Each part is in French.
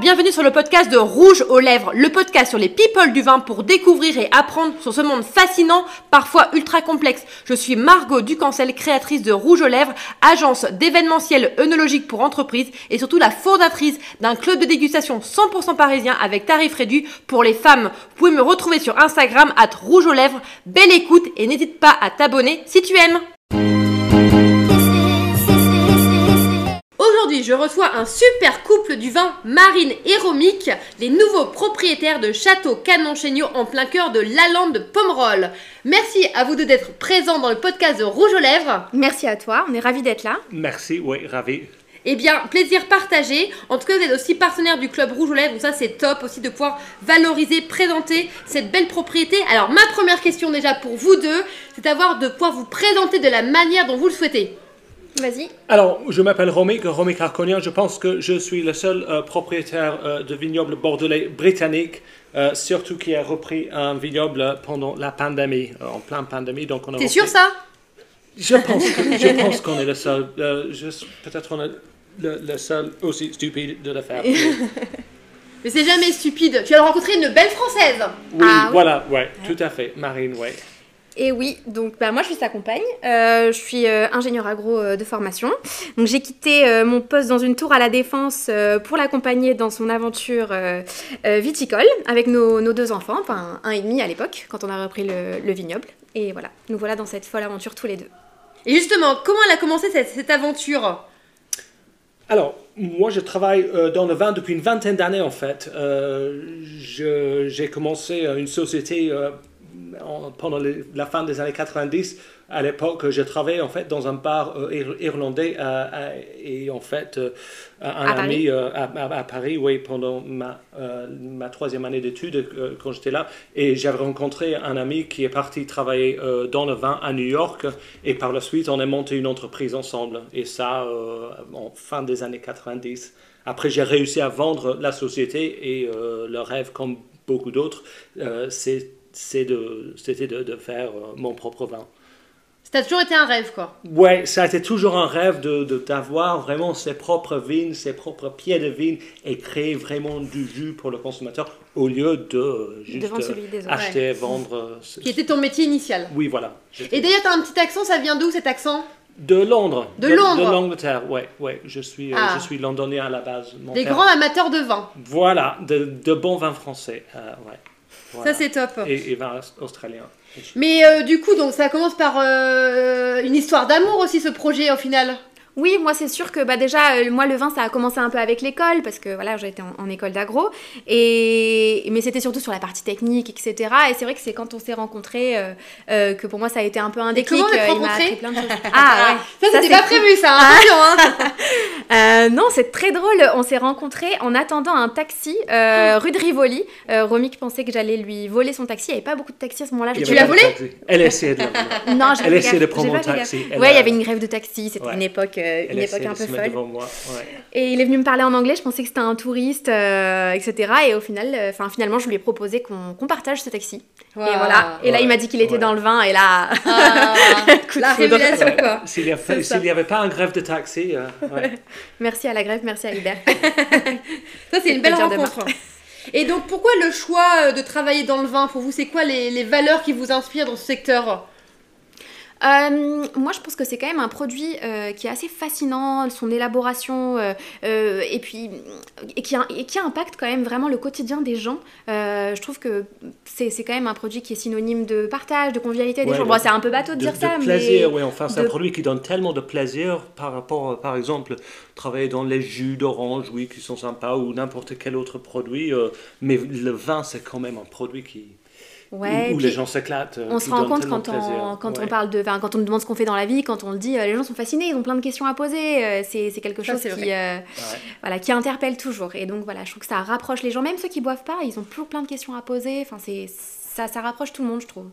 bienvenue sur le podcast de Rouge aux lèvres, le podcast sur les people du vin pour découvrir et apprendre sur ce monde fascinant, parfois ultra complexe. Je suis Margot Ducancel, créatrice de Rouge aux lèvres, agence d'événementiel œnologique pour entreprises et surtout la fondatrice d'un club de dégustation 100% parisien avec tarif réduit pour les femmes. Vous pouvez me retrouver sur Instagram at Rouge aux lèvres. Belle écoute et n'hésite pas à t'abonner si tu aimes. Aujourd'hui, je reçois un super couple du vin Marine et Romic, les nouveaux propriétaires de Château Canon Chéniaud en plein cœur de l'Alande de Pomerol. Merci à vous deux d'être présents dans le podcast de Rouge aux Lèvres. Merci à toi, on est ravis d'être là. Merci, oui, ravi. Eh bien, plaisir partagé. En tout cas, vous êtes aussi partenaire du club Rouge aux Lèvres, donc ça c'est top aussi de pouvoir valoriser, présenter cette belle propriété. Alors, ma première question déjà pour vous deux, c'est d'avoir de pouvoir vous présenter de la manière dont vous le souhaitez. Vas-y. Alors, je m'appelle Romic, Romic Arconien. Je pense que je suis le seul euh, propriétaire euh, de vignoble bordelais britannique, euh, surtout qui a repris un vignoble pendant la pandémie, en pleine pandémie. Donc on a T'es sûr ça? Je pense, que- je pense qu'on est le seul. Peut-être on est le, le seul aussi stupide de le faire. Mais- c'est jamais stupide. Tu as rencontré une belle française. oui, Ah, oui. voilà, ouais, tout à fait. Marine, ouais. Et oui, donc bah, moi je suis sa compagne. Euh, je suis euh, ingénieur agro euh, de formation. Donc j'ai quitté euh, mon poste dans une tour à la défense euh, pour l'accompagner dans son aventure euh, euh, viticole avec nos, nos deux enfants, enfin un et demi à l'époque quand on a repris le, le vignoble. Et voilà, nous voilà dans cette folle aventure tous les deux. Et justement, comment elle a commencé cette, cette aventure? Alors, moi, je travaille euh, dans le vin depuis une vingtaine d'années, en fait. Euh, J'ai commencé une société euh, pendant les- la fin des années 90. À l'époque, je travaillais en fait dans un bar euh, ir- irlandais euh, euh, et en fait, euh, un À ami Paris à, à- Paris, oui, pendant ma, ma troisième année d'études quand j'étais là. Et j'avais rencontré un ami qui est parti travailler dans le vin à New York. Et par la suite, on a monté une entreprise ensemble. Et ça, en fin des années 90. Après, j'ai réussi à vendre la société et le rêve, comme beaucoup d'autres, c'est c'est de, c'était de, de faire euh, mon propre vin. Ça a toujours été un rêve, quoi. Ouais, ça a été toujours un rêve de, de- d'avoir vraiment ses propres vignes, ses propres pieds de vigne et créer vraiment du jus pour le consommateur au lieu de euh, juste vendre celui des autres. acheter, vendre. euh, ce- Qui était ton métier initial. Oui, voilà. J'étais- Et d'ailleurs, t'as un petit accent, ça vient d'où cet accent? De Londres. De Londres. De l'Angleterre, ouais, ouais. Je suis, euh, Ah. je suis londonien à la base. Mon Des père- grands amateurs de vin. Voilà, de, de bons vins français. euh, ouais. Voilà. Ça, c'est top. et, et vins australiens. Mais euh, du coup, donc ça commence par euh, une histoire d'amour aussi, ce projet, au final. Oui, moi c'est sûr que bah, déjà, euh, moi le vin ça a commencé un peu avec l'école parce que voilà, j'ai été en, en école d'agro. Et... Mais c'était surtout sur la partie technique, etc. Et c'est vrai que c'est quand on s'est rencontrés euh, euh, que pour moi ça a été un peu un déclic. comment euh, il m'a rencontrés appris plein de choses. Ah ouais. Ça, c'était pas prévu, ça. hein, hein. Euh, non, c'est très drôle. On s'est rencontrés en attendant un taxi euh, rue de Rivoli. Euh, Romic pensait que j'allais lui voler son taxi. Il n'y avait pas beaucoup de taxis à ce moment-là. Tu l'as volé taxi. Elle essayait de la voler. Non, j'ai Elle essayait de prendre mon taxi. Ouais, il y a- avait une grève de taxi. C'était une époque, euh, une époque un peu folle. devant moi. ouais. Et il est venu me parler en anglais, je pensais que c'était un touriste, euh, etc. Et au final, euh, enfin finalement, je lui ai proposé qu'on partage ce taxi. Et voilà. Et là, il m'a dit qu'il était Ouais. dans le vin, et là, Ah, la révélation, quoi. S'il n'y avait pas un grève de taxi, euh, ouais. merci à la grève, merci à Hubert. Ça, c'est une belle rencontre. Et donc, pourquoi le choix de travailler dans le vin? Pour vous, c'est quoi les, les valeurs qui vous inspirent dans ce secteur? Euh, moi, je pense que c'est quand même un produit euh, qui est assez fascinant, son élaboration, euh, et puis et qui, et qui impacte quand même vraiment le quotidien des gens. Je trouve que c'est quand même un produit qui est synonyme de partage, de convivialité des Ouais, gens. de- Bon, c'est un peu bateau de, de, dire de ça, plaisir, mais oui. Enfin, c'est de- un produit qui donne tellement de plaisir par rapport, par exemple, travailler dans les jus d'orange, oui, qui sont sympas, ou n'importe quel autre produit. mais le vin, c'est quand même un produit qui, ouais, où, les gens s'éclatent. euh, on se rend compte quand on, quand on parle de, enfin, quand on nous demande ce qu'on fait dans la vie, quand on le dit, euh, les gens sont fascinés, ils ont plein de questions à poser. euh, c'est c'est quelque Ça, chose c'est qui, euh, Ouais. voilà, qui interpelle toujours. Et donc voilà, je trouve que ça rapproche les gens, même ceux qui boivent pas, ils ont toujours plein de questions à poser. Enfin, c'est ça, ça rapproche tout le monde, je trouve.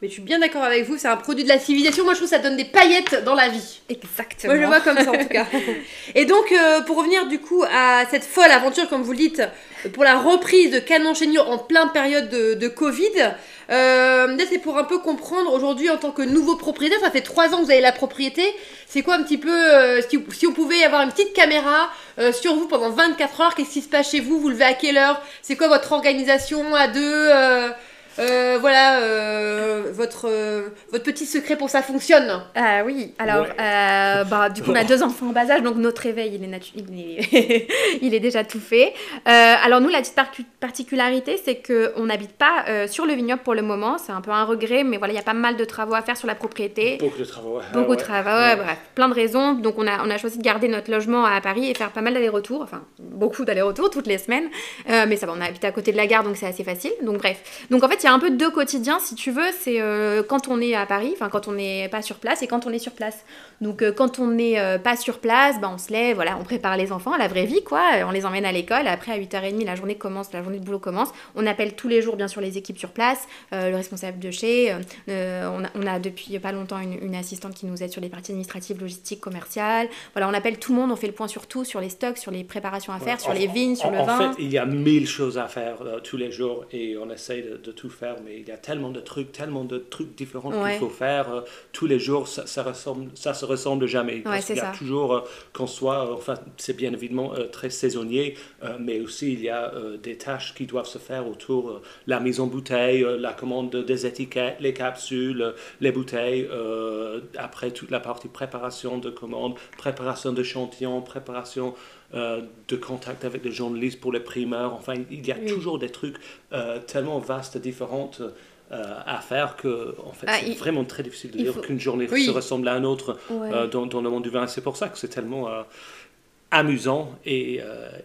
Mais je suis bien d'accord avec vous, c'est un produit de la civilisation. Moi, je trouve que ça donne des paillettes dans la vie. Exactement. Moi, je le vois comme ça, en tout cas. Et donc, euh, pour revenir du coup à cette folle aventure, comme vous le dites, pour la reprise de Canon Chéniaud en plein période de, de Covid, euh, c'est pour un peu comprendre aujourd'hui en tant que nouveau propriétaire, ça fait trois ans que vous avez la propriété, C'est quoi un petit peu, euh, si, si on pouvait avoir une petite caméra euh, sur vous pendant 24 heures, qu'est-ce qui se passe chez vous Vous levez à quelle heure C'est quoi votre organisation à deux euh, voilà, euh, votre, euh, votre petit secret pour ça fonctionne. Ah oui, alors, Ouais. euh, bah, du coup, on a deux enfants en bas âge, donc notre réveil, il est, natu- il est, il est déjà tout fait. Euh, alors, nous, la petite par- particularité, c'est qu'on n'habite pas euh, sur le vignoble pour le moment. C'est un peu un regret, mais voilà, il y a pas mal de travaux à faire sur la propriété. Beaucoup de travaux. ouais. Beaucoup Ah ouais. de travaux, ouais, bref, plein de raisons. Donc on a, on a choisi de garder notre logement à Paris et faire pas mal d'allers-retours, enfin beaucoup d'allers-retours toutes les semaines. Euh, mais ça va, on habite à côté de la gare, donc c'est assez facile. Donc bref. Donc en fait, il y a un peu deux quotidiens, si tu veux. C'est euh, quand on est à Paris, enfin quand on n'est pas sur place et quand on est sur place. Donc euh, quand on n'est euh, pas sur place, bah, on se lève, voilà, on prépare les enfants à la vraie vie, quoi. On les emmène à l'école. Après, à 8h30, la journée commence, la journée de boulot commence. On appelle tous les jours, bien sûr, les équipes sur place, euh, le responsable de chez. on, a, on a depuis pas longtemps une, une assistante qui nous aide sur les parties administratives, logistiques, commerciales. Voilà, on appelle tout le monde, on fait le point sur tout, sur les stocks, sur les préparations à faire, Ouais, sur en- les vignes, sur en, le en vin. fait, il y a mille choses à faire tous les jours et on essaye de, de tout faire, mais il y a tellement de trucs, tellement de trucs différents Ouais. qu'il faut faire tous les jours. Ça, ça ressemble, ça se ressemble jamais. parce qu'il y a ça. toujours euh, qu'on soit, euh, enfin, c'est bien évidemment euh, très saisonnier, mais aussi il y a des tâches qui doivent se faire autour euh, la mise en bouteille, la commande des étiquettes, les capsules, les bouteilles. après toute la partie préparation de commandes, préparation d'échantillons, préparation euh, de contact avec les journalistes pour les primeurs. Enfin, il y a Oui. toujours des trucs euh, tellement vastes et différents euh, à faire que en fait, Ah, c'est il- vraiment très difficile de il dire faut- qu'une journée Oui. se ressemble à une autre Ouais. euh, dans, dans le monde du vin. C'est pour ça que c'est tellement euh, amusant et,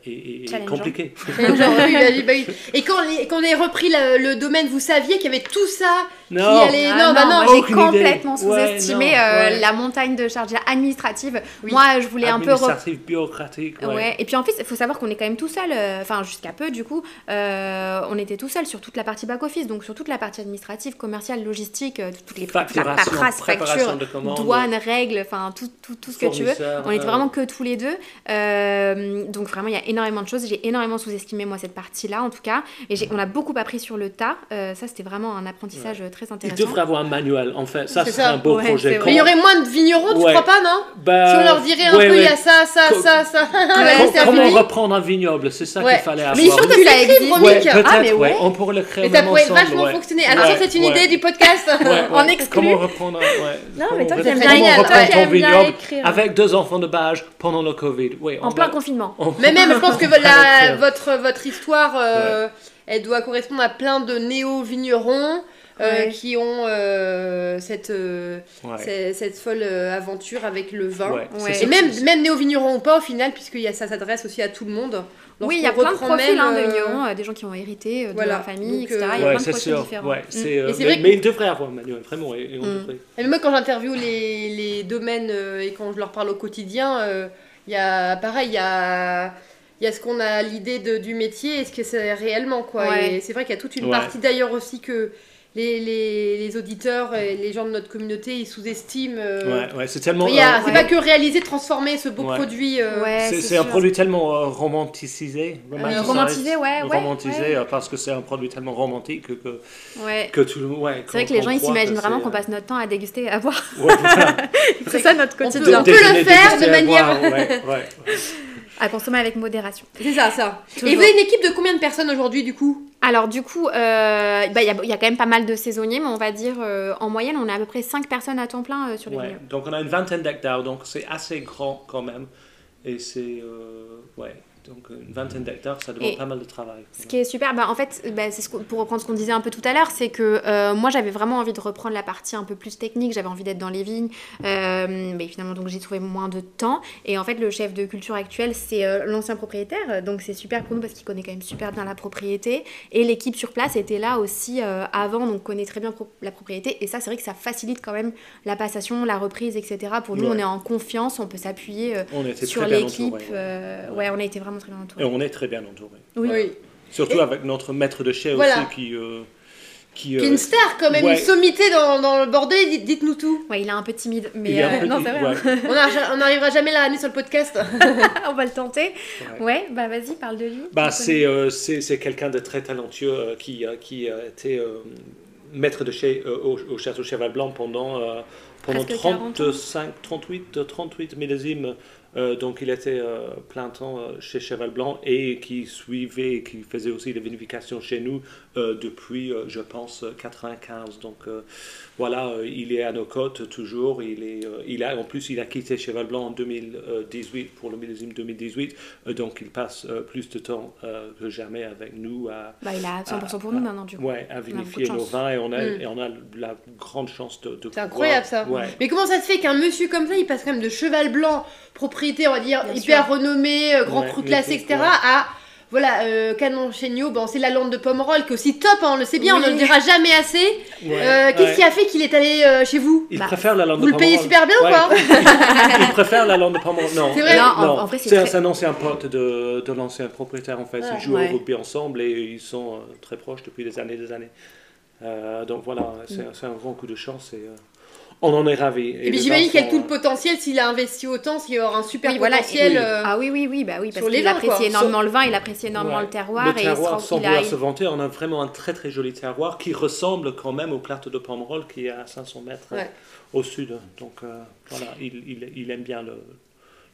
et- compliqué. Et quand quand on est repris le, le domaine, vous saviez qu'il y avait tout ça Non. qui allait. Ah non, bah non. moi j'ai complètement sous-estimé non, euh, ouais. la montagne de charges administratives. Oui. Moi, je voulais un peu. Administratif, bureaucratique. Ouais. Ouais. et puis en fait, il faut savoir qu'on est quand même tout seul, euh, enfin jusqu'à peu du coup, euh, on était tout seul sur toute la partie back-office, donc sur toute la partie administrative, commerciale, logistique, euh, toutes les paperasse, préparation facture, de commandes. douane, règles, enfin tout, tout, tout ce que tu veux. On était euh, vraiment que tous les deux. Euh, donc vraiment, il y a énormément de choses. J'ai énormément sous-estimé moi cette partie-là en tout cas. Et on a beaucoup appris sur le tas. Euh, ça, c'était vraiment un apprentissage euh, très Il intéressant. devrait avoir un manuel, en fait. Ça, C'est un beau Ouais, projet. Mais il y aurait moins de vignerons, tu Ouais. crois pas, non Bah, Si on leur dirait un ouais, peu, il ouais. y a ça, ça, Co- ça, ça. Comment fini. reprendre un vignoble C'est ça Ouais. qu'il fallait avoir. Mais il faut que tu ça existe. Peut-être, Ah, mais ouais. ouais. On pourrait l'écrire Mais ça pourrait ensemble, vachement ouais. fonctionner. Alors, ça, c'est une ouais. idée du podcast. Ouais, ouais. En exclu. Comment reprendre. Non, mais toi bien écrire, avec deux enfants de bâge pendant le Covid. On En plein confinement. on- Mais même, je pense que on l'écrire. votre, votre histoire, euh, elle doit correspondre à plein de néo-vignerons euh, Ouais. qui ont euh, cette, euh, Ouais. cette, cette folle euh, aventure avec le vin. Ouais, c'est Ouais. Et même, même néo-vignerons ou pas, au final, puisque y a, ça s'adresse aussi à tout le monde. Oui, il y a plein de profils même, hein, de euh, vignerons, euh, des gens qui ont hérité euh, de voilà. leur famille, Donc, etc. euh, Il y a Ouais, plein de c'est profils sûr. différents. Ouais, Mm. euh, mais, vrai que- mais il devrait avoir un manuel, vraiment. Et, et on Mm. devrait. Et moi, quand j'interviewe les, les domaines euh, et quand je leur parle au quotidien, euh, il y a pareil, il y a, il y a ce qu'on a l'idée de- du métier et ce que c'est réellement. quoi. Ouais. Et c'est vrai qu'il y a toute une Ouais. partie d'ailleurs aussi que les, les, les auditeurs et les gens de notre communauté ils sous-estiment. euh, Ouais, ouais, c'est tellement. euh, C'est ouais. pas que réaliser, transformer ce beau Ouais. produit. euh, Ouais, c'est, un produit tellement euh, romanticisé. romanticized, romantisé, ouais, ouais, Romantisé ouais. parce que c'est un produit tellement romantique que, que, Ouais. que tout le monde. Ouais, C'est vrai que les gens ils s'imaginent vraiment qu'on passe notre temps à déguster à boire. Voilà. c'est ça notre on peut, quotidien. on peut le faire de manière. Ouais, ouais. À consommer avec modération. C'est ça, ça. Et vous avez une équipe de combien de personnes aujourd'hui du coup? Alors du coup, euh, bah, il y, a, il y a quand même pas mal de saisonniers, mais on va dire euh, en moyenne, on a à peu près 5 personnes à temps plein euh, sur les Ouais. Donc on a une vingtaine d'hectares, donc c'est assez grand quand même. Et c'est. ouais. Donc une vingtaine d'hectares, ça demande Et pas mal de travail. Ce qui est super, bah, en fait, bah, c'est ce pour reprendre ce qu'on disait un peu tout à l'heure, c'est que euh, moi j'avais vraiment envie de reprendre la partie un peu plus technique, j'avais envie d'être dans les vignes, euh, mais finalement donc j'ai trouvé moins de temps. Et en fait, le chef de culture actuel, c'est euh, l'ancien propriétaire, donc c'est super pour nous parce qu'il connaît quand même super bien la propriété. Et l'équipe sur place était là aussi euh, avant, donc connaît très bien pro- la propriété. Et ça, c'est vrai que ça facilite quand même la passation, la reprise, etc. Pour nous, Ouais. on est en confiance, on peut s'appuyer euh, sur l'équipe. euh, ouais, on a été vraiment très bien Et entourés. on est très bien entouré. Oui. Surtout Et- avec notre maître de chai Voilà. aussi qui. euh, qui, Qui est euh, une star quand même, ouais. une sommité dans, dans le Bordelais, dites- dites-nous tout. Ouais, il est un peu timide, mais euh, peu- non, c'est vrai. ouais, hein. On n'arrivera jamais là à l'année sur le podcast. on va le tenter. ouais. Ouais, bah vas-y, parle de lui. Bah, c'est, euh, c'est, c'est quelqu'un de très talentueux euh, qui, euh, qui a été euh, maître de euh, au, au château Cheval Blanc pendant, euh, pendant Presque 40 ans. 35, 38, 38 millésimes. Euh, donc il était euh, plein temps euh, chez Cheval Blanc et qui suivait, qui faisait aussi des vinifications chez nous depuis, euh, je pense, euh, 95. Donc euh, voilà, euh, il est à nos côtes toujours. Il est, euh, il a, en plus, il a quitté Cheval Blanc en 2018 pour le millésime 2018. euh, donc il passe euh, plus de temps euh, que jamais avec nous à, Bah, il a 100% pour nous maintenant, du coup. ouais, à vinifier nos vins et on a, Mm. et on a la grande chance de, de C'est incroyable ça. Ouais. Mais comment ça se fait qu'un monsieur comme ça, il passe quand même de cheval blanc, propriété, on va dire, Bien hyper sûr. renommé, euh, grand Ouais, cru classé, etc., à voilà, euh, Canon Chéniaud, bon, c'est la lande de Pomerol qui est aussi top, hein, on le sait bien, on ne le dira jamais assez. Ouais, Euh, Qu'est-ce ouais. qui a fait qu'il est allé euh, chez vous Il Bah, préfère la lande Vous de le payez Pomerol. super bien ou Ouais. pas Il préfère la lande de Pomerol. Non, C'est vrai Non, en- en vrai, c'est très- un ancien pote de, de l'ancien propriétaire en fait. Ils jouent ouais. au rugby ensemble et ils sont euh, très proches depuis des années, des années. Euh, donc voilà, c'est Mm. c'est un grand coup de chance et euh, on en est ravis. Et, puis les j'imagine qu'il y a tout le euh, potentiel, s'il a investi autant, s'il y aura un super Oui, voilà, potentiel. oui. euh, Ah oui, oui, oui, bah oui, parce qu'il apprécie énormément le vin, il apprécie énormément Ouais. le terroir. Le et terroir, rend- sans a- vouloir se vanter, on a vraiment un très très joli terroir qui ressemble quand même au plateau de Pomerol qui est à 500 mètres euh, Ouais. au sud. Donc euh, voilà, il, il, il aime bien le,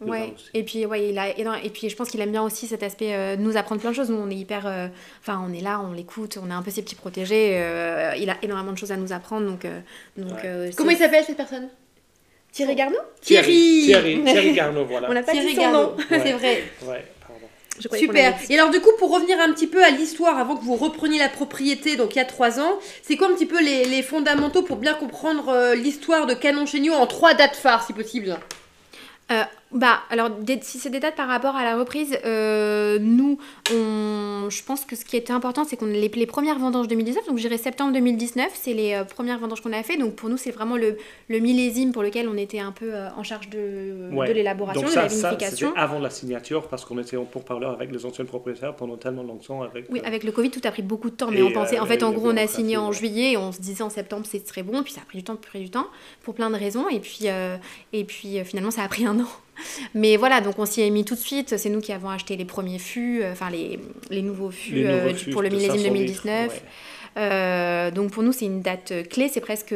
Ouais. Et puis ouais, il a et puis je pense qu'il aime bien aussi cet aspect euh, nous apprendre plein de choses. Nous on est hyper, euh, enfin on est là, on l'écoute, on est un peu ses petits protégés. euh, il a énormément de choses à nous apprendre, donc euh, donc. Ouais. euh, Comment il s'appelle cette personne? Thierry Garneau? Thierry Thierry, Thierry Garneau, voilà. On n'a pas Thierry dit son Garneau, nom. c'est vrai. Ouais, Super. Et alors du coup, pour revenir un petit peu à l'histoire, avant que vous repreniez la propriété, donc il y a trois ans, c'est quoi un petit peu les, les fondamentaux pour bien comprendre euh, l'histoire de Canon Chéniaud en trois dates phares, si possible? Euh, bah, alors, si c'est des dates par rapport à la reprise, euh, nous, on, je pense que ce qui était important, c'est qu'on les, les premières vendanges 2019, donc je dirais septembre 2019, c'est les euh, premières vendanges qu'on a fait. Donc pour nous, c'est vraiment le, le millésime pour lequel on était un peu euh, en charge de, Ouais. de l'élaboration, de ça, la vinification. avant la signature parce qu'on était en pourparlers avec les anciens propriétaires pendant tellement longtemps. Avec, Oui, avec le Covid, tout a pris beaucoup de temps, mais on pensait, en fait, en gros, on a signé en ouais. juillet et on se disait en septembre, c'est très bon, puis ça a pris du temps, pris du temps, pour plein de raisons, et puis, et puis finalement, ça a pris un an. Mais voilà, donc on s'y est mis tout de suite, c'est nous qui avons acheté les premiers fûts, euh, enfin les, les nouveaux fûts les euh, nouveaux du- fûts pour le millésime 500 litres, 2019. ouais. Euh, donc pour nous, c'est une date clé, c'est presque.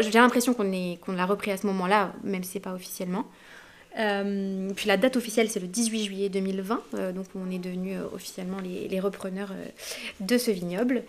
J'ai l'impression qu'on l'a repris à ce moment-là, même si c'est pas officiellement. Euh, puis la date officielle, c'est le 18 juillet 2020, euh, donc on est devenus euh, officiellement les, les repreneurs de ce vignoble.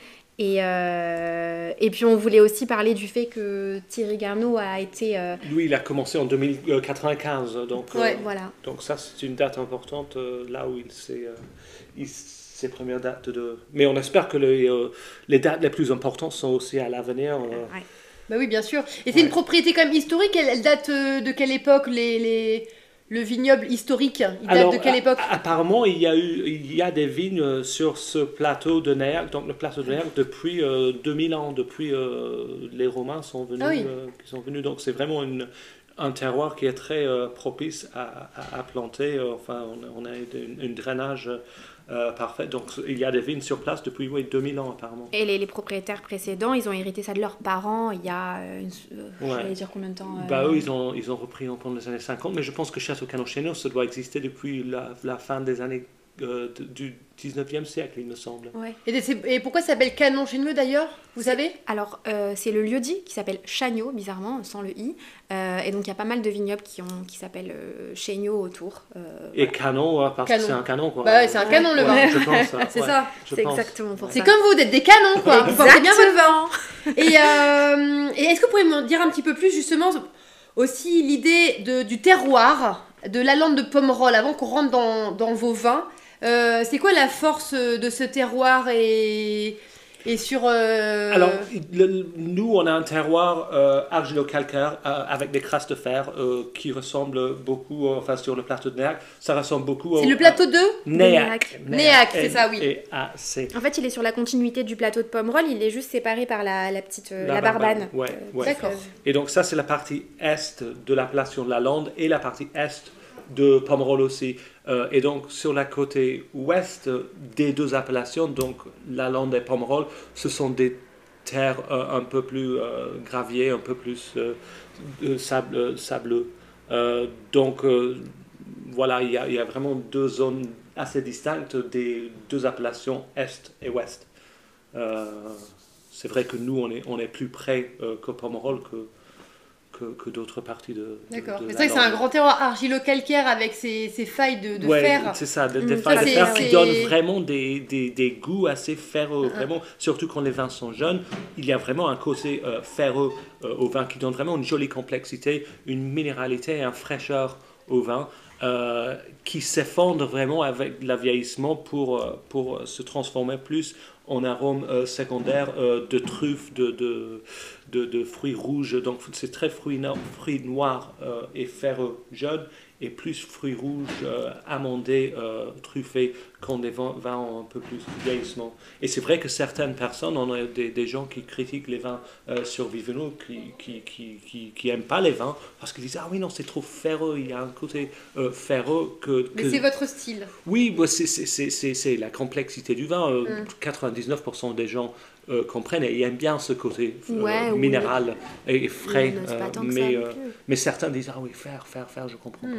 Et, euh, et puis on voulait aussi parler du fait que Thierry Garneau a été. euh, Lui, il a commencé en 2095, donc, euh, Ouais. voilà. donc ça, c'est une date importante euh, là où il s'est. euh, ses premières dates de. Mais on espère que les, euh, les dates les plus importantes sont aussi à l'avenir. euh, Ouais. Bah oui, bien sûr. Et c'est Ouais. une propriété quand même historique, elle, elle date euh, de quelle époque les, les- Le vignoble historique, il date Alors, de quelle époque? Apparemment, il y a eu, il y a des vignes euh, sur ce plateau de Néac, donc le plateau de Néac depuis euh, 2000 ans, depuis euh, les Romains sont venus, Ah oui. euh, qui sont venus. Donc c'est vraiment une, un terroir qui est très euh, propice à, à- à planter. Euh, Enfin, on, on a une drainage euh, parfait. Donc il y a des vignes sur place depuis oui, 2000 ans apparemment. Et les, les propriétaires précédents, ils ont hérité ça de leurs parents il y a, euh, une, euh, j'allais dire combien de temps euh, Bah eux, ils ont, ils ont repris en pendant les années 50, mais je pense que Château Canon Chéneau, ça doit exister depuis la, la fin des années euh, du 19e siècle, il me semble. Ouais. et, pourquoi ça s'appelle Canon chez nous d'ailleurs? Vous savez? Alors, euh, c'est le lieu-dit qui s'appelle Chagnon, bizarrement, sans le i. Euh, et donc, il y a pas mal de vignobles qui, ont, qui s'appellent euh, Chégnot autour. euh, Et voilà. canon, ouais, parce Canon. que c'est un canon, quoi. Bah ouais, c'est un canon le vin. ouais, C'est ouais, ça. C'est exactement pour C'est comme vous, d'être des canons quoi. Vous portez bien votre vin. Et, euh, et est-ce que vous pouvez me dire un petit peu plus justement aussi l'idée de- du terroir, de la lande de Pomerol, avant qu'on rentre dans, vos vins. Euh, C'est quoi la force de ce terroir et, et sur... euh, Alors, le- nous, on a un terroir euh, argilo-calcaire euh, avec des crasses de fer euh, qui ressemble beaucoup, euh, enfin sur le plateau de Néac, ça ressemble beaucoup c'est au le plateau de Néac. Néac, c'est ça, oui. Et. En fait, il est sur la continuité du plateau de Pomerol, il est juste séparé par la, la petite euh, La la, Barbane, barbane. ouais, Euh, ouais. D'accord. Et donc ça, c'est la partie est de l'appellation de la Lande et la partie est de Pomerol aussi. Euh, et donc sur la côté ouest des deux appellations, donc la Lande et Pomerol, ce sont des terres euh, un peu plus euh, graviers, un peu plus euh, sable, sableux. Donc voilà, il y, a, y a vraiment deux zones assez distinctes des deux appellations est et ouest. C'est vrai que nous, on est, on est plus près que Pomerol que, que d'autres parties de. D'accord. C'est vrai que c'est un grand terroir argilo-calcaire avec ses, ses failles de, de Ouais, fer. C'est ça, des, Mm, des failles de fer qui donnent vraiment des, des, des goûts assez ferreux. Ah. Vraiment, surtout quand les vins sont jeunes, il y a vraiment un côté euh, ferreux euh, au vin qui donne vraiment une jolie complexité, une minéralité et une fraîcheur au vin. Euh, qui s'effondre vraiment avec le vieillissement pour, euh, pour euh, se transformer plus en arôme euh, secondaire de truffes, de, de, de, fruits rouges. Donc c'est très fruits, no- noirs et ferreux jeunes et plus fruits rouges amandés, truffés quand les vins, ont un peu plus de vieillissement. Et c'est vrai que certaines personnes, on a des, des gens qui critiquent les vins euh, sur qui qui, qui, qui, qui aiment pas les vins parce qu'ils disent ah oui non c'est trop ferreux, il y a un côté euh, ferreux que, Mais c'est votre style. oui, bah, c'est- c'est- c'est c'est- c'est la complexité du vin. Euh, Mm. 99% des gens euh, comprennent et aiment bien ce côté euh, Ouais, minéral et, et frais. Euh, mais, certains disent Ah oui, faire, faire, faire, je comprends pas.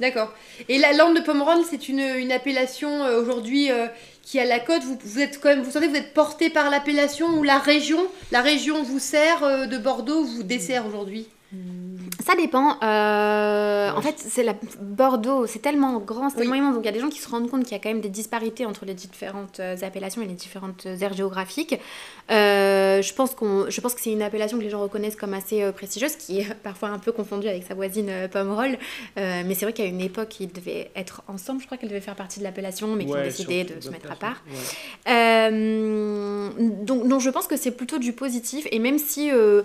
D'accord. Et la lande de Pomerol, c'est une, une appellation euh, aujourd'hui euh, qui a la cote. Vous, vous êtes quand même, vous sentez que vous êtes porté par l'appellation ou la région? La région vous sert euh, de Bordeaux, vous dessert aujourd'hui? Ça dépend. euh, En fait, c'est la Bordeaux, c'est tellement grand, c'est Oui. tellement immense. Donc il y a des gens qui se rendent compte qu'il y a quand même des disparités entre les différentes euh, appellations et les différentes euh, aires géographiques. Euh, je pense qu'on, je pense que c'est une appellation que les gens reconnaissent comme assez prestigieuse, qui est parfois un peu confondue avec sa voisine Pomerol. Euh, mais c'est vrai qu'à une époque, ils devaient être ensemble. Je crois qu'elle devait faire partie de l'appellation, mais qui ont Ouais, décidé surtout de se mettre à part. Ouais. Euh, donc, donc je pense que c'est plutôt du positif et même si euh,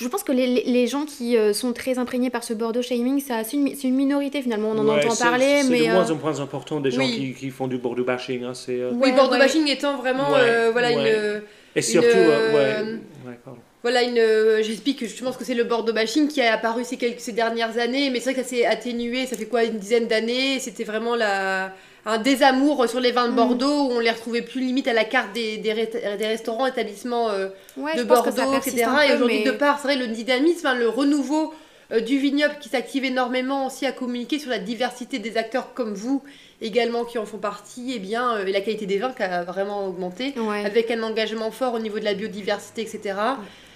je pense que les, les- gens qui euh, sont très imprégnés par ce Bordeaux shaming, ça, c'est une, c'est une minorité finalement, on en Ouais, entend c'est- parler, C'est mais de euh, moins en moins important des gens oui. qui, qui font du Bordeaux bashing. hein, c'est, euh, Oui, Bordeaux ouais. bashing étant vraiment, Ouais, euh, voilà ouais. une, Et surtout, euh, euh, ouais, ouais, pardon. voilà une. euh, J'explique que je pense que c'est le Bordeaux bashing qui a apparu ces quelques ces dernières années, mais c'est vrai que ça s'est atténué. Ça fait quoi une dizaine d'années C'était vraiment la un désamour sur les vins de Mhm. Bordeaux où on les retrouvait plus limite à la carte des, des, restaurants, établissements euh, ouais, de Bordeaux, etc. Et aujourd'hui, mais- de part, c'est vrai, le dynamisme, hein, le renouveau euh, du vignoble qui s'active énormément aussi à communiquer sur la diversité des acteurs comme vous également qui en font partie, et bien, euh, et la qualité des vins qui a vraiment augmenté, Ouais. avec un engagement fort au niveau de la biodiversité, etc.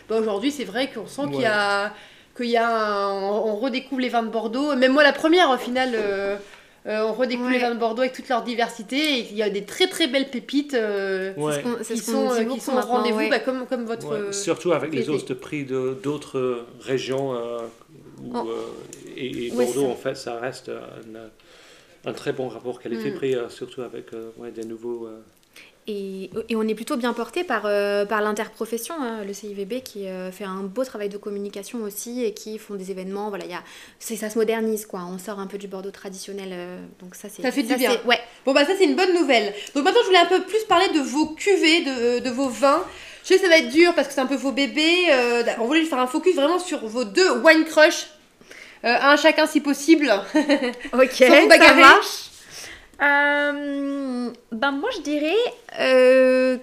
Bah, aujourd'hui, c'est vrai qu'on sent qu'il y a, qu'il y a un- on, on redécouvre les vins de Bordeaux. Même moi, la première, au final. euh, euh, on redécouvre Ouais. les vins de Bordeaux avec toute leur diversité et il y a des très très belles pépites euh, Ouais. Qui sont, euh, qui beaucoup sont au maintenant, rendez-vous ouais. bah, comme, comme votre Ouais, euh, surtout avec les de prix de d'autres régions euh, où, Oh. euh, et, Bordeaux en fait ça reste un, un très bon rapport qualité-prix euh, surtout avec euh, ouais, des nouveaux euh, Et, et on est plutôt bien porté par, euh, par l'interprofession, hein, le CIVB qui euh, fait un beau travail de communication aussi et qui font des événements. Voilà, il y a, ça se modernise quoi. On sort un peu du Bordeaux traditionnel. euh, donc ça, c'est, Ça fait du bien. Ouais. Bon bah ça c'est une bonne nouvelle. Donc maintenant je voulais un peu plus parler de vos cuvées, de, de vos vins. Je sais que ça va être dur parce que c'est un peu vos bébés. on voulait faire un focus vraiment sur vos deux wine crush. Un chacun si possible. Ok, Sans ça marche. Euh, ben moi je dirais, euh,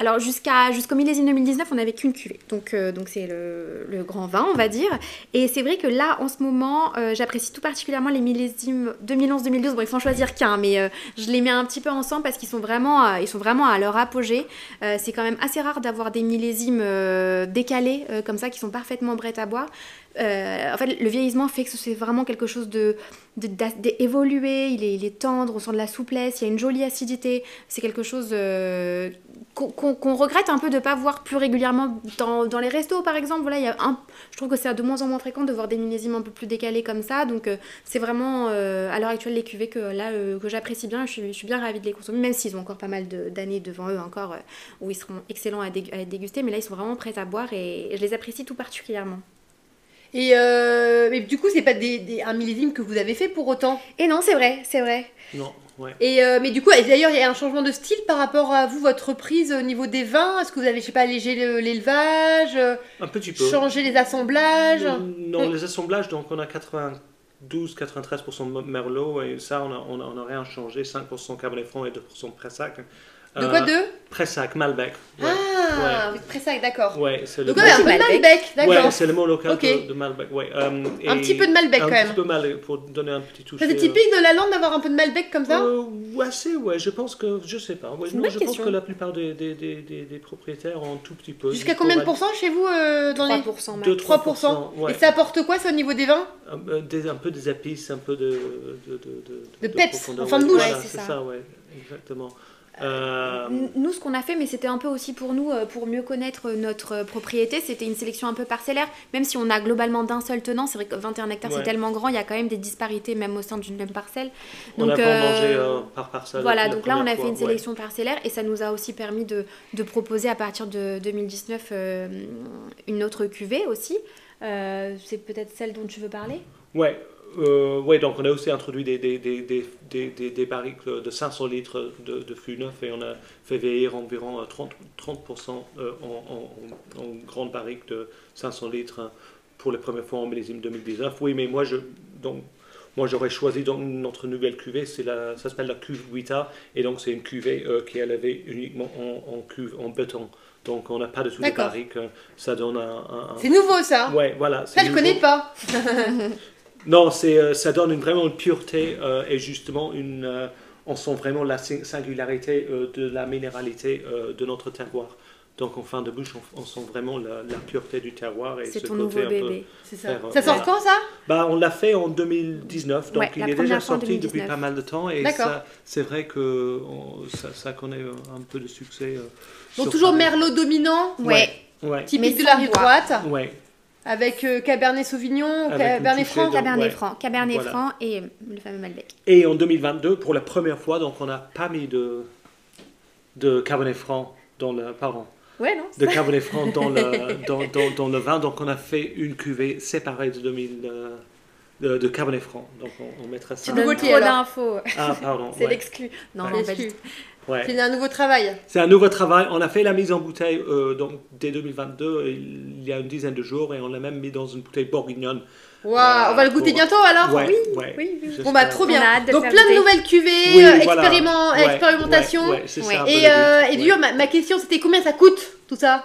alors jusqu'au millésime 2019 on n'avait qu'une cuvée, donc euh, c'est le, grand vin on va dire. Et c'est vrai que là en ce moment j'apprécie tout particulièrement les millésimes 2011-2012. Bon il faut en choisir qu'un, mais je les mets un petit peu ensemble parce qu'ils sont vraiment à leur apogée. C'est quand même assez rare d'avoir des millésimes décalés comme ça qui sont parfaitement prêts à boire. Euh, en fait le vieillissement fait que c'est vraiment quelque chose de d'évoluer, il est, tendre, on sent de la souplesse, il y a une jolie acidité. C'est quelque chose euh, qu'on regrette un peu de ne pas voir plus régulièrement dans, les restos, par exemple. Voilà, il y a un, je trouve que c'est de moins en moins fréquent de voir des millésimes un peu plus décalés comme ça. Donc, euh, c'est vraiment à l'heure actuelle les cuvées que, que j'apprécie bien. Je suis, bien ravie de les consommer, même s'ils ont encore pas mal d'années devant eux encore où ils seront excellents à, à déguster. Mais là, ils sont vraiment prêts à boire et je les apprécie tout particulièrement. Et euh, mais du coup c'est pas des, des- un millésime que vous avez fait pour autant. Et non, c'est vrai, c'est vrai. non ouais Et euh, mais du coup et d'ailleurs il y a un changement de style par rapport à vous votre prise au niveau des vins? Est-ce que vous avez je sais pas allégé le- l'élevage, euh, un petit peu changé les assemblages? Non les assemblages donc on a 92-93% merlot et ça on a, on a, on a rien changé 5% cabernet franc et 2% pressac De quoi Euh, deux Pressac, Malbec. ouais. Ah Ah, Pressac, d'accord. Ouais, c'est le Donc un de Malbec. Malbec, d'accord. Ouais, c'est le mot local de, de Malbec. Ouais, euh, Un et- petit peu de Malbec, un quand petit même. peu Malbec pour donner un petit toucher. Ça, c'est typique de la lande d'avoir un peu de Malbec comme ça? Euh, ouais, c'est, ouais, je pense que, je sais pas. Ouais, non, je pense que la plupart des, des, des, des, des propriétaires ont un tout petit peu. Jusqu'à combien de pourcents chez vous euh, dans les 3% max. 2 3%. ouais. Et ça apporte quoi ça au niveau des vins? Un, euh, des- un peu des épices, un peu de. De, de, De peps, profondeur. en fin de Ouais, bouche. Ouais, c'est ça, ouais, exactement. Euh, Nous, ce qu'on a fait, mais c'était un peu aussi pour nous, euh, pour mieux connaître notre euh, propriété, c'était une sélection un peu parcellaire. Même si on a globalement d'un seul tenant, c'est vrai que 21 hectares Ouais. c'est tellement grand, il y a quand même des disparités même au sein d'une même parcelle. on a Donc, pas euh, mangé euh, par parcelle. Voilà, donc là on a fait une ouais. sélection parcellaire et ça nous a aussi permis de, de proposer à partir de 2019 euh, une autre cuvée aussi. C'est peut-être celle dont tu veux parler? Ouais, euh, ouais, donc on a aussi introduit des, des, des, des, des, des, des barriques de 500 litres de, de fût neuf et on a fait vieillir environ euh, 30%, 30% euh, en, en, en, grande barrique de 500 litres pour les premières fois en millésime 2019. Oui, mais moi, je, donc, moi j'aurais choisi donc notre nouvelle cuvée, c'est la, ça s'appelle la cuve Guita et donc c'est une cuvée euh, qui est élevée uniquement en, en cuve en béton. Donc on n'a pas de tout D'accord. barriques, euh, ça donne un... un- un- C'est nouveau ça Ouais, voilà. Ça je nouveau. connais pas. Non, c'est, euh, ça donne une- vraiment une pureté euh, et justement une, euh, on sent vraiment la sing- singularité euh, de la minéralité euh, de notre terroir. Donc en fin de bouche, on, on sent vraiment la, la pureté du terroir et C'est ce ton côté nouveau un peu- bébé. C'est ça. Faire, Ça sort voilà. quand ça? Bah, on l'a fait en 2019, donc Ouais, il est déjà sorti depuis 2019. pas mal de temps et ça, c'est vrai que on- ça, ça connaît un peu de succès. euh, Donc toujours. Merlot dominant, Ouais. Ouais, typique Mais de la rive droite, ouais. Avec euh, Cabernet Sauvignon, Avec Cabernet Franc. Cabernet Ouais. Franc, Cabernet Voilà. Franc et le fameux Malbec. Et en 2022, pour la première fois, donc on n'a pas mis de, de Cabernet Franc dans le, pardon, Ouais, non de Cabernet Franc dans le, dans, dans, dans le vin. Donc on a fait une cuvée séparée de 2000 euh, de, de Cabernet Franc. Donc on, on mettra ça. C'est Tu donnes trop d'infos. Ah pardon. C'est ouais, l'exclu. Non, Ouais. non, pas Exclu. du tout. Ouais. C'est un nouveau travail. C'est un nouveau travail. On a fait la mise en bouteille euh, donc, dès 2022, il y a une dizaine de jours, et on l'a même mis dans une bouteille bourguignonne. Waouh, Euh, on va le goûter pour- bientôt alors ouais, oui, ouais, oui. Bon bah trop bien. Donc plein de nouvelles cuvées, Oui, euh, voilà. expériment- Ouais, expérimentation. Et, euh, et ouais. d'ailleurs, ma, ma question c'était combien ça coûte tout ça?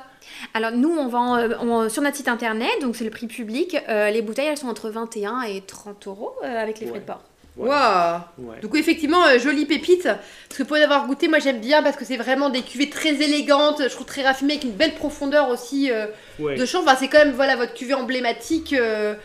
Alors nous, on vend euh, on- sur notre site internet, donc c'est le prix public. euh, les bouteilles, elles sont entre 21 et 30 euros euh, avec les frais Ouais. de port. Ouais. Waouh Ouais. Du coup, effectivement, euh, jolie pépite. Parce que pour y avoir goûté, moi j'aime bien parce que c'est vraiment des cuvées très élégantes, je trouve très raffinées, avec une belle profondeur aussi euh, Ouais. de champ. Enfin, c'est quand même voilà, votre cuvée emblématique euh,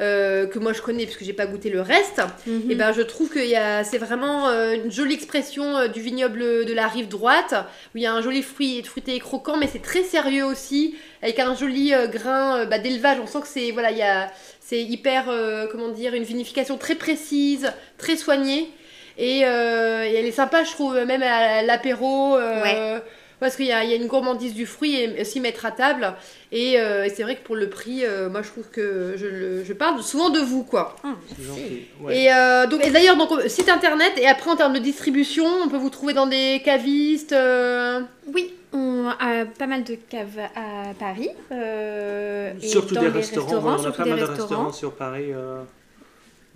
euh, que moi je connais puisque j'ai pas goûté le reste. Mhm. Et ben je trouve que c'est vraiment euh, une jolie expression euh, du vignoble de la rive droite, où il y a un joli fruit fruité et croquant, mais c'est très sérieux aussi, avec un joli grain bah, d'élevage. On sent que c'est voilà, il y a c'est hyper comment dire une vinification très précise, très soignée. Et, et elle est sympa, je trouve, même à l'apéro. Ouais. Parce qu'il y, a il y a une gourmandise du fruit et aussi mettre à table. Et, euh, et c'est vrai que pour le prix, euh, moi je trouve que je, le- je parle souvent de vous, quoi. Ah. Ouais. Et, euh, donc, et d'ailleurs, donc site internet et après en termes de distribution, on peut vous trouver dans des cavistes. euh, Oui, on a pas mal de caves à Paris. euh, et Surtout dans des les restaurants, ouais, on a surtout pas mal de restaurants. restaurants sur Paris,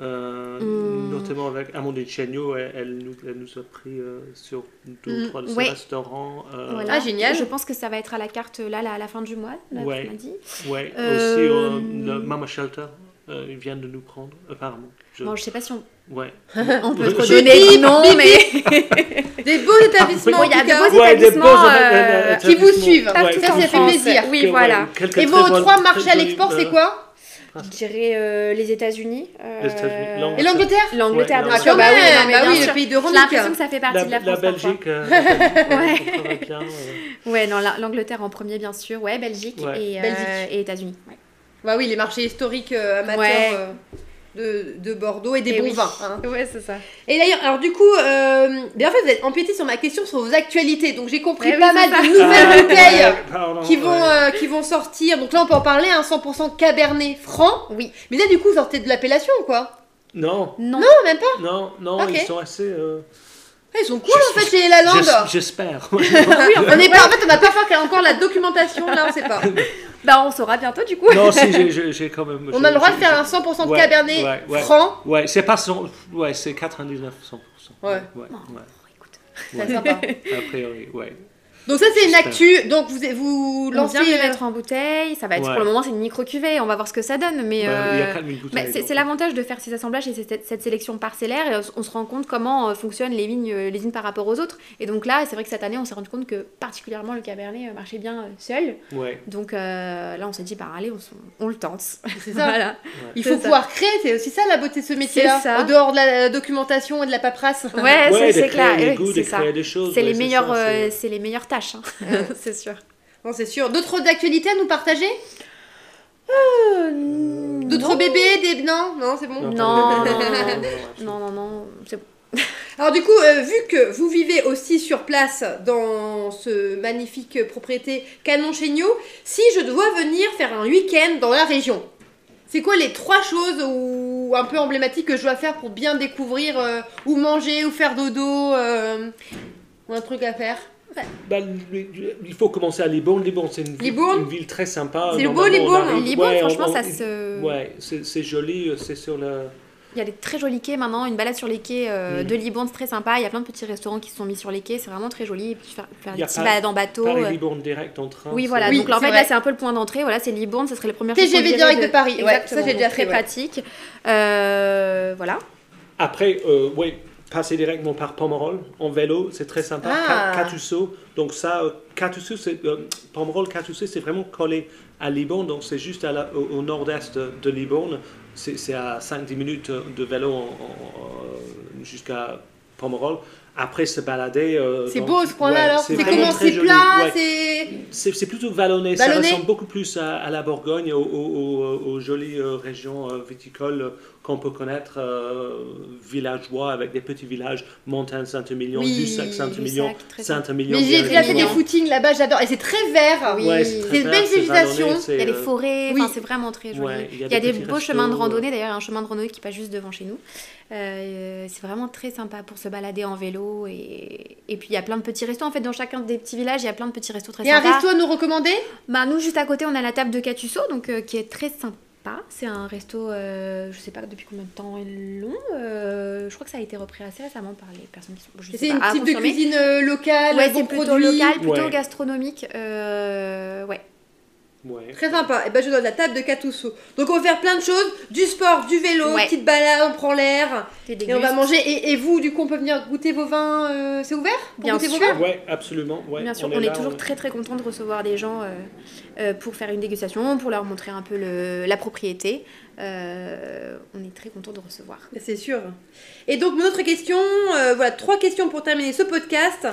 euh, Hum. notamment avec Amandine Chéniaud, elle, elle nous, elle nous a pris euh, sur deux ou trois de ses restaurants. euh, Voilà. Ah, génial. Je pense que ça va être à la carte là, là, à la fin du mois, là, Ouais. tu m'as dit. Ouais, Euh, aussi euh, le Mama Shelter, euh, ils viennent de nous prendre, apparemment. Je- Bon, je sais pas si on, Ouais. on peut Je- trop donner Bip, de nom, bip, mais Des beaux établissements, il y a de beaux Ouais, des établissements beaux euh, établissements. qui vous suivent. Ouais, ça, ça fait plaisir. Oui, voilà. Et vos trois marchés à l'export, c'est euh, quoi? Je dirais euh, les États-Unis. euh, Les États-Unis. Et l'Angleterre L'Angleterre, Ouais, bien Ah, sûr. quand Bah oui, même, non, mais bah bien oui, sûr. le pays de J'ai l'impression que ça fait partie La, de la la France. Belgique, euh, la Belgique, ouais, on bien, euh, Ouais, non, la- l'Angleterre en premier, bien sûr. Ouais, Belgique Ouais. et, euh, Belgique. et États-unis. Ouais. Bah oui, les marchés historiques euh, amateurs Ouais. euh, de, de Bordeaux et des Eh bons oui. vins. hein. Ouais, c'est ça. Et d'ailleurs, alors du coup, euh, bien en fait, vous êtes empiété sur ma question sur vos actualités. Donc j'ai compris Ouais, oui, pas mal ça. de nouvelles bouteilles ouais, pardon, qui vont, ouais. euh, qui vont sortir. Donc là, on peut en parler, un 100% Cabernet franc. Oui. Mais là, du coup, vous sortez de l'appellation ou quoi? Non, Non. Non, même pas? non, non, ils sont assez. euh, Ah, Ils sont cool en fait, chez Lalande. j'es- J'espère. on est pas, en fait, on n'a pas fait encore la documentation, là, on sait pas. Bah, on saura bientôt du coup. non, si, j'ai- quand même. On a le droit de faire un 100% de Ouais, Cabernet ouais, ouais. franc. Ouais, c'est pas son... Ouais, c'est 99 100%. Ouais. Ouais, ouais. écoute. C'est sympa. A priori, ouais. Donc ça c'est une actu. Donc vous vous On lancez. vient de le euh, mettre en bouteille. Ça va être Ouais. pour le moment, c'est une micro cuvée. On va voir ce que ça donne. Mais Bah, il y a euh, 4000 bah, bouteilles. c'est l'avantage de faire ces assemblages et cette, cette sélection parcellaire. Et on, on se rend compte comment euh, fonctionnent les vignes, euh, les vignes par rapport aux autres. Et donc là, c'est vrai que cette année, on s'est rendu compte que particulièrement le cabernet marchait bien seul. Ouais. Donc euh, là, on s'est dit, bah allez, on, on le tente. C'est ça. voilà. Il faut ça. pouvoir créer, c'est aussi ça la beauté de ce métier-là. En dehors de la documentation et de la paperasse. Ouais, Ouais, c'est- clair. c'est les meilleures, ça, c'est- les meilleures hein. c'est sûr. Non, c'est sûr. D'autres actualités à nous partager? D'autres bébés des... Non, non, c'est bon? Non, Non, non, non, non, absolument. Non, non, non, c'est bon. Alors du coup, euh, vu que vous vivez aussi sur place dans ce magnifique propriété Canon Chéniaud, si je dois venir faire un week-end dans la région, c'est quoi les trois choses ou un peu emblématiques que je dois faire pour bien découvrir euh, ou manger ou faire dodo euh, ou un truc à faire? Bah, il faut commencer à Libourne. Libourne, c'est une, ville- Libourne une ville très sympa. C'est le beau, Libourne. Libourne, ouais, franchement, on- ça se. Ouais, c'est joli, euh, c'est sur le. Il y a des très jolis quais maintenant, une balade sur les quais euh, Mm. de Libourne, c'est très sympa. Il y a plein de petits restaurants qui se sont mis sur les quais, c'est vraiment très joli. Et puis faire, faire des petites balades en bateau. euh. Paris-Libourne direct en train. Oui, voilà. Oui, donc là, en c'est fait, vrai. là, c'est un peu le point d'entrée. Voilà, c'est Libourne, ça serait le premier TGV direct de Paris, ouais, ça, j'ai déjà très fait, ouais. pratique. Euh, voilà. Après, euh, oui, passer directement par Pomerol en vélo, c'est très sympa. Ah. Ca- Catusso, donc ça, euh, Catusso, c'est, euh, Pomerol, Catusso, c'est vraiment collé à Libourne, donc c'est juste à la- au, au nord-est de, Libourne. C'est à 5-10 minutes de vélo jusqu'à Pomerol. Après se balader. euh, C'est beau ce coin-là ouais, alors C'est vraiment comment très c'est plat ouais. C'est. Plutôt vallonné, ça ressemble beaucoup plus à, à la Bourgogne, aux, aux- aux- aux jolies euh, régions euh, viticoles euh, qu'on peut connaître, euh, villageois avec des petits villages, Montagne Saint-Emilion, Oui, Lussac Saint-Emilion, Saint-Emilion. Mais j'ai déjà fait des footings là-bas, j'adore. Et c'est très vert. Oui. Ouais, C'est très une belle végétation. Il y a des euh, forêts, oui. c'est vraiment très joli. Ouais, il y a, des, beaux restos, chemins de randonnée, d'ailleurs, un chemin de randonnée qui passe juste devant chez nous. Euh, c'est vraiment très sympa pour se balader en vélo. Et, et puis il y a plein de petits restos. En fait, dans chacun des petits villages, il y a plein de petits restos très Il y a un sympas. resto à nous recommander? Bah, nous, juste à côté, on a la table de Catusso, donc, euh, qui est très sympa. C'est un resto, euh, je sais pas depuis combien de temps ils l'ont. euh, je crois que ça a été repris assez récemment par les personnes qui sont. C'est une type de cuisine euh, locale, Ouais, bon c'est plutôt local, plutôt Ouais. gastronomique. euh, ouais. Ouais. Très sympa. Et ben je donne la table de Catusso. Donc on va faire plein de choses, du sport, du vélo, Ouais. petite balade, on prend l'air et on va manger. Et, et vous, du coup, on peut venir goûter vos vins. euh, c'est ouvert pour Bien goûter vos sûr. vins? Ouais, absolument. ouais, Bien sûr, on on est, là, toujours on- très très content de recevoir des gens euh, euh, pour faire une dégustation, pour leur montrer un peu le- la propriété. Euh, on est très content de recevoir. C'est sûr. Et donc, mon autre question, euh, voilà, trois questions pour terminer ce podcast.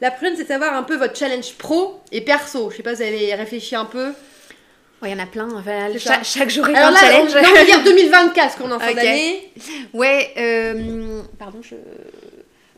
La première, c'est de savoir un peu votre challenge pro et perso. Je sais pas, vous avez réfléchi un peu. Ouais, Il y en a plein. Enfin, chaque, chaque jour est Alors un là, challenge. là, on va dire 2024, parce qu'on en fin Ok. d'année. Ouais, euh, pardon, je,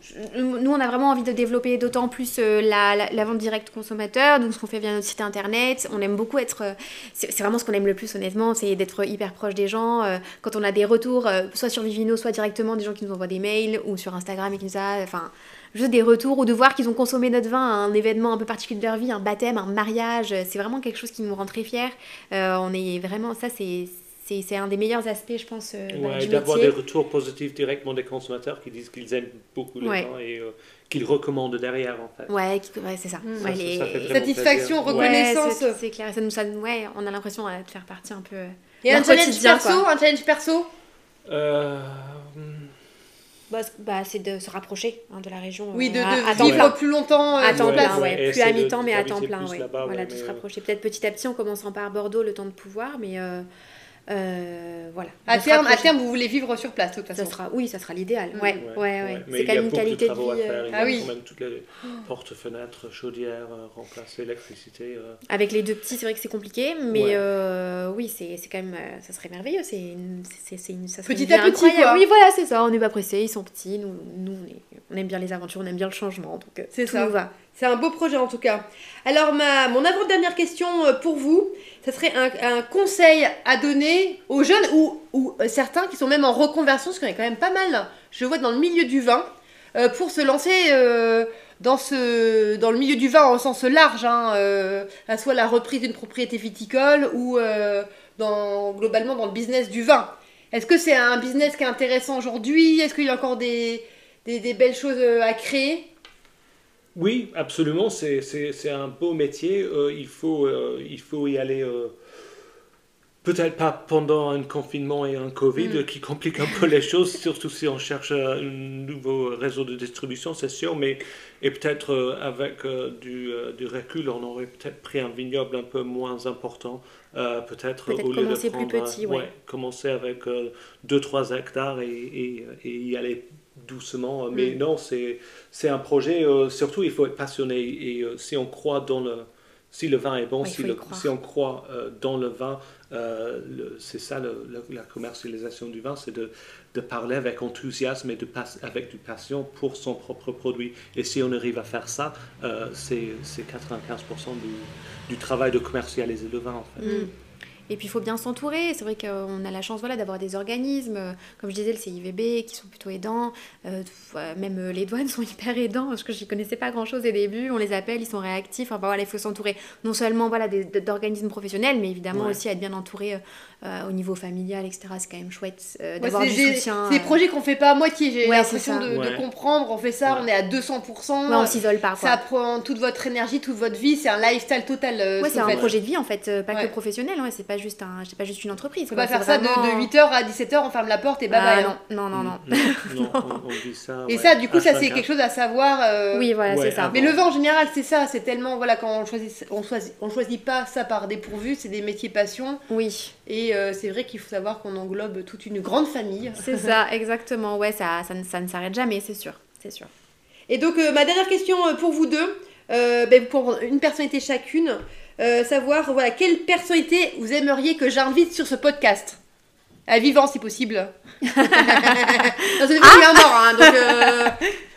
je- Nous, on a vraiment envie de développer d'autant plus euh, la, la- la vente directe consommateur, donc ce qu'on fait via notre site internet. On aime beaucoup être. euh, c'est vraiment ce qu'on aime le plus, honnêtement, c'est d'être hyper proche des gens. quand on a des retours, soit sur Vivino, soit directement des gens qui nous envoient des mails, ou sur Instagram et qui nous a. Enfin, juste des retours, ou de voir qu'ils ont consommé notre vin à un événement un peu particulier de leur vie, un baptême, un mariage. euh, C'est vraiment quelque chose qui nous rend très fiers. Euh, on est vraiment. Ça, c'est. C'est c'est un des meilleurs aspects, je pense, euh, bah, Ouais, d'avoir des retours positifs directement des consommateurs qui disent qu'ils aiment beaucoup Ouais. vins et euh, qu'ils recommandent derrière en fait. Ouais, c'est ça. Mm. Ouais, Ça, les- ça fait vraiment Satisfaction, plaisir. reconnaissance. Ouais, c'est- clair. Ça nous, ça, ouais, on a l'impression euh, de faire partie un peu. euh, Et un challenge perso, quoi. un challenge perso? Euh, Bah, bah, c'est de se rapprocher hein, de la région. Oui, de, euh, à- de à temps vivre plein. plus longtemps euh, À temps plein, ouais. Plus à mi-temps, mais à temps plein, ouais. voilà, ouais, de se euh, rapprocher. Peut-être petit à petit, en commençant par Bordeaux, le temps de pouvoir, mais euh, voilà. À De terme, à terme, vous voulez vivre sur place, de toute Ça façon. sera, oui, ça sera l'idéal. Ouais, ouais, ouais. Mais C'est il quand y a même une beaucoup qualité de travaux à vie. faire. euh, Il Ah y a oui. quand même toutes les portes, fenêtres, chaudières, euh, remplacer l'électricité. euh. Avec les deux petits, c'est vrai que c'est compliqué, mais Ouais. euh, oui, c'est c'est quand même, euh, ça serait merveilleux. C'est une, c'est, c'est une, ça serait Petit à petit, incroyable. quoi. Oui, voilà, c'est ça. On n'est pas pressé, ils sont petits. Nous, nous on, est- on aime bien les aventures, on aime bien le changement, donc euh, C'est tout ça. nous va. C'est un beau projet en tout cas. Alors, ma, mon avant-dernière question euh, pour vous, ça serait un, conseil à donner aux jeunes ou, ou euh, certains qui sont même en reconversion, parce en a quand même pas mal, je vois dans le milieu du vin, euh, pour se lancer dans, ce, le milieu du vin en sens large, hein, soit la reprise d'une propriété viticole ou dans, globalement dans le business du vin. Est-ce que c'est un business qui est intéressant aujourd'hui? Est-ce qu'il y a encore des, belles choses à créer? Oui, absolument. C'est, un beau métier. Euh, il, faut, euh, il faut y aller. euh, Peut-être pas pendant un confinement et un Covid Mm. qui complique un peu les choses, surtout si on cherche un nouveau réseau de distribution, c'est sûr, mais et peut-être avec du, du recul, on aurait peut-être pris un vignoble un peu moins important, peut-être Peut-être au lieu de commencer plus prendre, petit, euh, ouais. commencer avec 2-3 hectares et, et, et y aller doucement. Mais Mm. non, c'est c'est un projet, euh, surtout il faut être passionné et euh, si on croit dans le... Si le vin est bon, si, le- on croit euh, dans le vin, euh, le- c'est ça le- la commercialisation du vin, c'est de, de parler avec enthousiasme et de pas- avec du passion pour son propre produit. Et si on arrive à faire ça, euh, c'est c'est 95% du, du travail de commercialiser le vin en fait. Mm. Et puis il faut bien s'entourer. C'est vrai qu'on a la chance voilà, d'avoir des organismes, euh, comme je disais, le CIVB, qui sont plutôt aidants. Euh, ouais, même euh, les douanes sont hyper aidants, parce que je n'y connaissais pas grand-chose au début. On les appelle, ils sont réactifs. Enfin, voilà, il faut s'entourer non seulement voilà, d'organismes professionnels, mais évidemment Ouais. aussi être bien entouré euh, au niveau familial, etc. C'est quand même chouette euh, Ouais, d'avoir c'est du soutien. c'est des euh. projets qu'on fait pas à moitié, j'ai Ouais, l'impression c'est de, de Ouais. comprendre. On fait ça, Ouais. on est à 200%. Ouais, on s'isole pas. Quoi. ça prend toute votre énergie, toute votre vie, c'est un lifestyle total. euh, Ouais, ce c'est un projet de vie en fait, pas Ouais. que professionnel. Ouais, c'est pas juste un, c'est pas juste une entreprise. On peut quoi, pas faire ça de, vraiment- de 8h à 17h, on ferme la porte et bye Ah, bye. hein. non, non, non, non. Non, on, on dit ça. Et ça, du coup, ça c'est H24. quelque chose à savoir. euh, Oui, voilà, Ouais, c'est ça. avant. Mais le vin en général, c'est ça, c'est tellement, voilà, quand on choisit, on choisit, on choisit pas ça par dépourvu, c'est des métiers passion, Oui. et euh, c'est vrai qu'il faut savoir qu'on englobe toute une grande famille. C'est ça, exactement. Ouais, ça, ça, ne- ça ne s'arrête jamais, c'est sûr. C'est sûr. Et donc, euh, ma dernière question pour vous deux, euh, ben, pour une personnalité chacune, euh, savoir, voilà, quelle personnalité vous aimeriez que j'invite sur ce podcast À vivant, si possible. non, c'est mort, hein, donc... euh,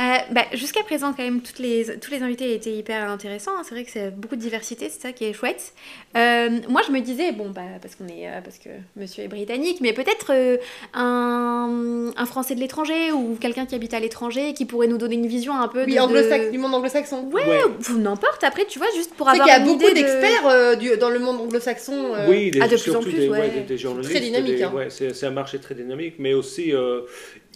Euh, bah, Jusqu'à présent, quand même, toutes les, tous les invités étaient hyper intéressants. hein. C'est vrai que c'est beaucoup de diversité, c'est ça qui est chouette. Euh, moi, je me disais, bon, bah, parce, qu'on est, euh, parce que monsieur est britannique, mais peut-être euh, un, un Français de l'étranger ou quelqu'un qui habite à l'étranger qui pourrait nous donner une vision un peu oui, de, du monde anglo-saxon. Ouais, Ouais. ou n'importe. Après, tu vois, juste pour avoir qu'il y a une beaucoup de- d'experts euh, dans le monde anglo-saxon. euh, Oui, des, Ah, de plus en plus, des, ouais. des, des journalistes. Très dynamique, hein. ouais, c'est c'est un marché très dynamique, mais aussi euh,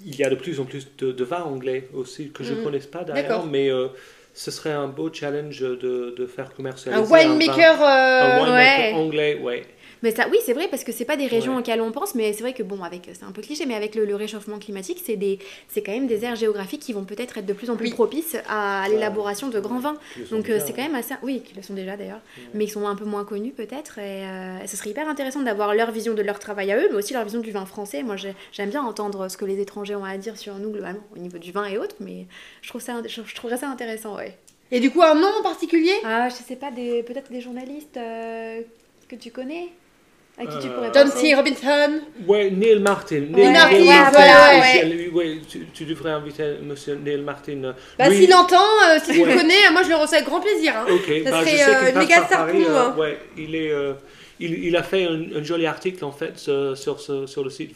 il y a de plus en plus de, de vins anglais aussi que je ne Mhm. connaisse pas d'ailleurs, mais euh, ce serait un beau challenge de, de faire commercialiser un winemaker. un euh, winemaker ouais. anglais, ouais. Mais ça, oui, c'est vrai, parce que c'est pas des régions Ouais. auxquelles on pense, mais c'est vrai que, bon, avec, c'est un peu cliché, mais avec le, le réchauffement climatique, c'est, des, c'est quand même des aires géographiques qui vont peut-être être de plus en plus Oui. propices à l'élaboration de grands vins. Donc euh, déjà, c'est quand même assez... Oui, qui le sont déjà d'ailleurs, mais ils sont un peu moins connus peut-être, et euh, ce serait hyper intéressant d'avoir leur vision de leur travail à eux, mais aussi leur vision du vin français. Moi, j'ai- j'aime bien entendre ce que les étrangers ont à dire sur nous, globalement, au niveau du vin et autres, mais je, trouve ça, je, je trouverais ça intéressant, ouais. Et du coup, un nom en particulier? Ah, je sais pas, des, peut-être des journalistes euh, que tu connais? À qui tu Euh, pourrais John penser C. Robinson. Ouais, Neil Martin. Neil Martin, Neil voilà, ouais. ouais, tu, tu devrais inviter monsieur Neil Martin. Bah, s'il entend, euh, si tu Ouais. le connais, moi je le reçois avec grand plaisir. hein. Ok, Ça bah, serait, je sais euh, une méga star pour nous, euh, hein. ouais, il, est, euh, il, il a fait un, un joli article en fait sur, sur, ce- sur le site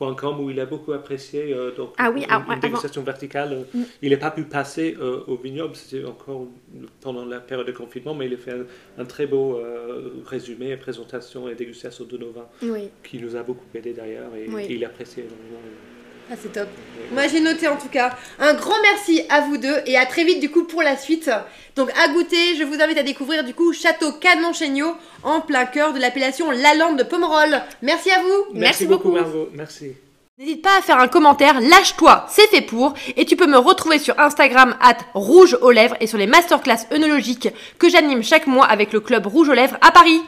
venus.com où il a beaucoup apprécié euh, donc, Ah oui, une, ah, une avant- dégustation verticale. Mm. Il n'a pas pu passer euh, au vignoble, c'était encore pendant la période de confinement, mais il a fait un, un très beau euh, résumé, présentation et dégustation de nos vins Oui. qui nous a beaucoup aidé d'ailleurs et, Oui. et il appréciait énormément. Ah, c'est top. Moi j'ai noté en tout cas. Un grand merci à vous deux et à très vite du coup pour la suite. Donc à goûter, je vous invite à découvrir du coup Château Canon Chéniaud en plein cœur de l'appellation Lalande de Pomerol. Merci à vous. Merci beaucoup, beaucoup. Margot. Merci. N'hésite pas à faire un commentaire, lâche-toi, c'est fait pour. Et tu peux me retrouver sur Instagram at rouge aux lèvres et sur les masterclass œnologiques que j'anime chaque mois avec le club Rouge aux lèvres à Paris.